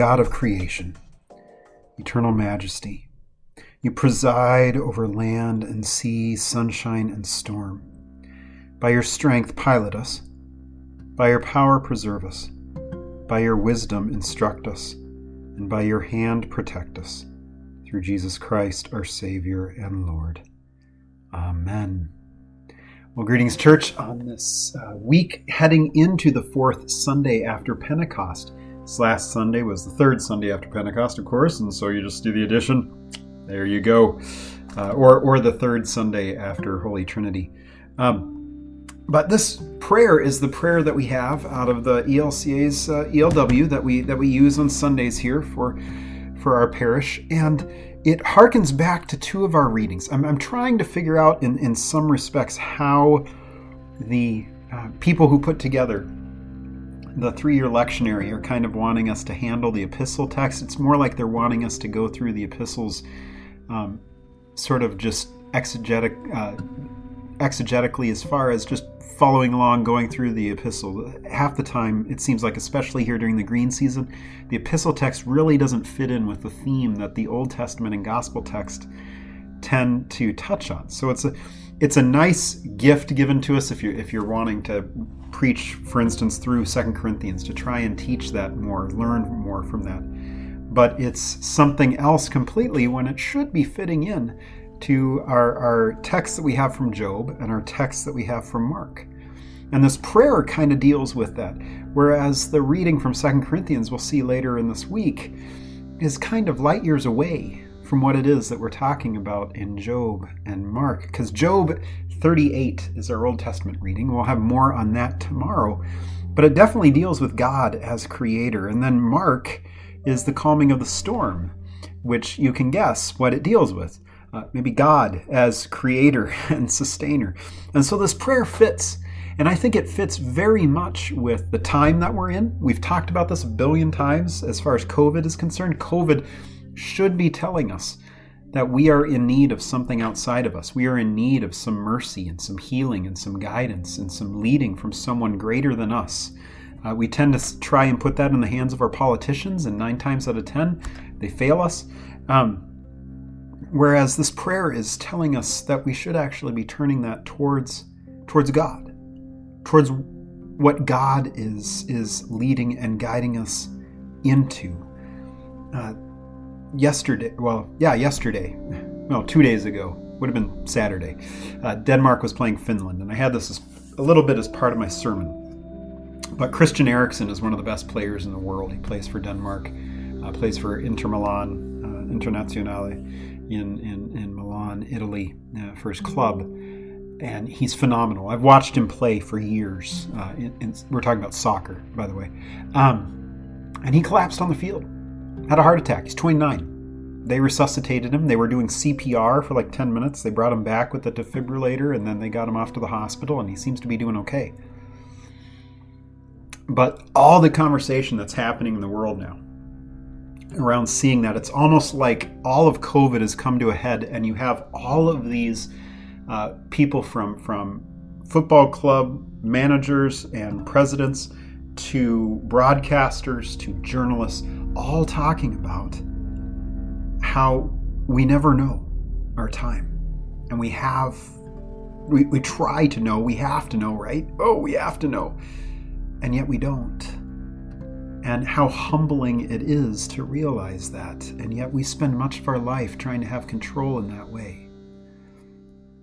God of creation, eternal majesty, you preside over land and sea, sunshine and storm. By your strength, pilot us. By your power, preserve us. By your wisdom, instruct us. And by your hand, protect us. Through Jesus Christ, our Savior and Lord. Amen. Well, greetings, church, on this uh, week heading into the fourth Sunday after Pentecost. Last Sunday was the third Sunday after Pentecost, of course, and so you just do the addition. There you go. Uh, or, or the third Sunday after Holy Trinity. Um, but this prayer is the prayer that we have out of the ELCA's uh, ELW that we that we use on Sundays here for for our parish, and it harkens back to two of our readings. I'm, I'm trying to figure out, in in some respects, how the uh, people who put together the three year lectionary are kind of wanting us to handle the epistle text. It's more like they're wanting us to go through the epistles um, sort of just exegetic, uh, exegetically as far as just following along, going through the epistle. Half the time, it seems like, especially here during the green season, the epistle text really doesn't fit in with the theme that the Old Testament and Gospel text tend to touch on. So it's a it's a nice gift given to us if you're if you're wanting to preach, for instance, through Second Corinthians to try and teach that more, learn more from that. But it's something else completely when it should be fitting in to our, our text that we have from Job and our text that we have from Mark. And this prayer kind of deals with that. Whereas the reading from Second Corinthians we'll see later in this week is kind of light years away from what it is that we're talking about in Job and Mark. Because Job 38 is our Old Testament reading. We'll have more on that tomorrow. But it definitely deals with God as creator. And then Mark is the calming of the storm, which you can guess what it deals with. Uh, maybe God as creator and sustainer. And so this prayer fits. And I think it fits very much with the time that we're in. We've talked about this a billion times as far as COVID is concerned. COVID should be telling us that we are in need of something outside of us. We are in need of some mercy and some healing and some guidance and some leading from someone greater than us. Uh, we tend to try and put that in the hands of our politicians, and nine times out of ten, they fail us. Um, whereas this prayer is telling us that we should actually be turning that towards towards God, towards what God is is leading and guiding us into. Uh, yesterday, well, yeah, yesterday, no, two days ago, would have been Saturday, uh, Denmark was playing Finland, and I had this as, a little bit as part of my sermon. But Christian Eriksen is one of the best players in the world. He plays for Denmark, uh, plays for Inter Milan, uh, Internazionale in, in, in Milan, Italy, uh, for his club. And he's phenomenal. I've watched him play for years. Uh, in, in, we're talking about soccer, by the way. Um, and he collapsed on the field had a heart attack. He's 29. They resuscitated him. They were doing CPR for like 10 minutes. They brought him back with the defibrillator and then they got him off to the hospital and he seems to be doing okay. But all the conversation that's happening in the world now around seeing that, it's almost like all of COVID has come to a head and you have all of these uh, people from, from football club managers and presidents to broadcasters to journalists all talking about how we never know our time. And we have, we, we try to know, we have to know, right? Oh, we have to know. And yet we don't. And how humbling it is to realize that. And yet we spend much of our life trying to have control in that way.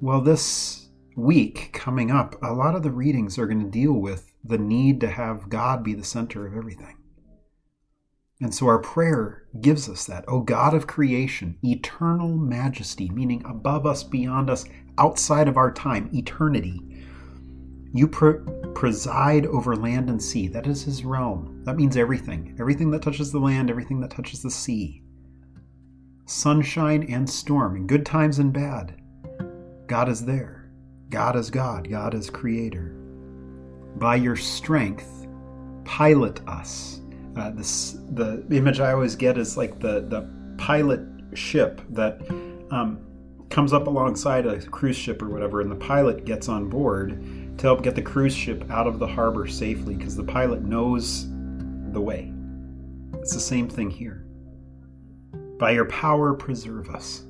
Well, this week coming up, a lot of the readings are going to deal with the need to have God be the center of everything. And so our prayer gives us that. O God of creation, eternal majesty, meaning above us, beyond us, outside of our time, eternity. You pre- preside over land and sea. That is his realm. That means everything. Everything that touches the land, everything that touches the sea. Sunshine and storm, in good times and bad. God is there. God is God. God is creator. By your strength, pilot us. Uh, this the image I always get is like the the pilot ship that um, comes up alongside a cruise ship or whatever, and the pilot gets on board to help get the cruise ship out of the harbor safely because the pilot knows the way. It's the same thing here. By your power, preserve us,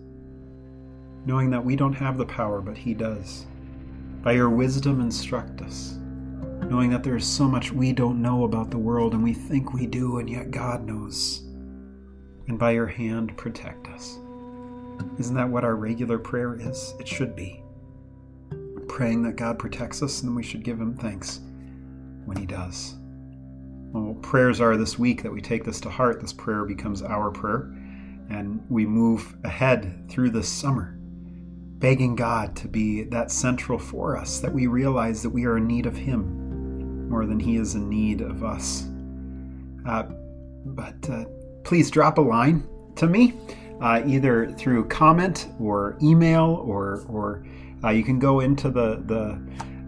knowing that we don't have the power, but He does. By your wisdom, instruct us, knowing that there is so much we don't know about the world and we think we do, and yet God knows. And by your hand, protect us. Isn't that what our regular prayer is? It should be. Praying that God protects us, and we should give Him thanks when He does. Well, prayers are this week that we take this to heart. This prayer becomes our prayer, and we move ahead through this summer, begging God to be that central for us, that we realize that we are in need of Him more than He is in need of us. Uh, but uh, please drop a line to me uh, either through comment or email, or or uh, you can go into the the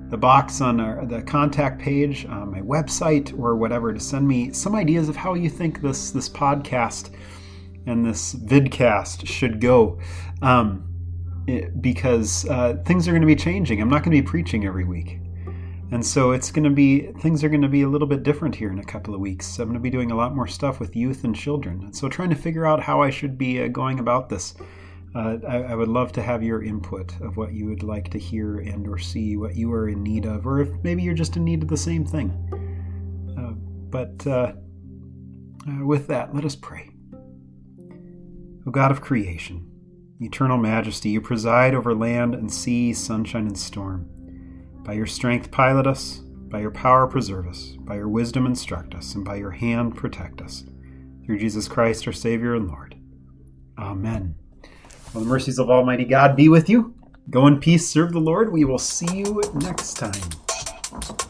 the box on our, the contact page on my website or whatever to send me some ideas of how you think this this podcast and this vidcast should go. Um, it, because uh, things are going to be changing. I'm not going to be preaching every week. And so it's going to be, things are going to be a little bit different here in a couple of weeks. I'm going to be doing a lot more stuff with youth and children. And so trying to figure out how I should be uh, going about this. Uh, I, I, would love to have your input of what you would like to hear and or see, what you are in need of, or if maybe you're just in need of the same thing. Uh, but uh, uh, with that, let us pray. O God of creation, eternal majesty, you preside over land and sea, sunshine and storm. By your strength, pilot us. By your power, preserve us. By your wisdom, instruct us. And by your hand, protect us. Through Jesus Christ, our Savior and Lord. Amen. Well, the mercies of Almighty God be with you. Go in peace, serve the Lord. We will see you next time.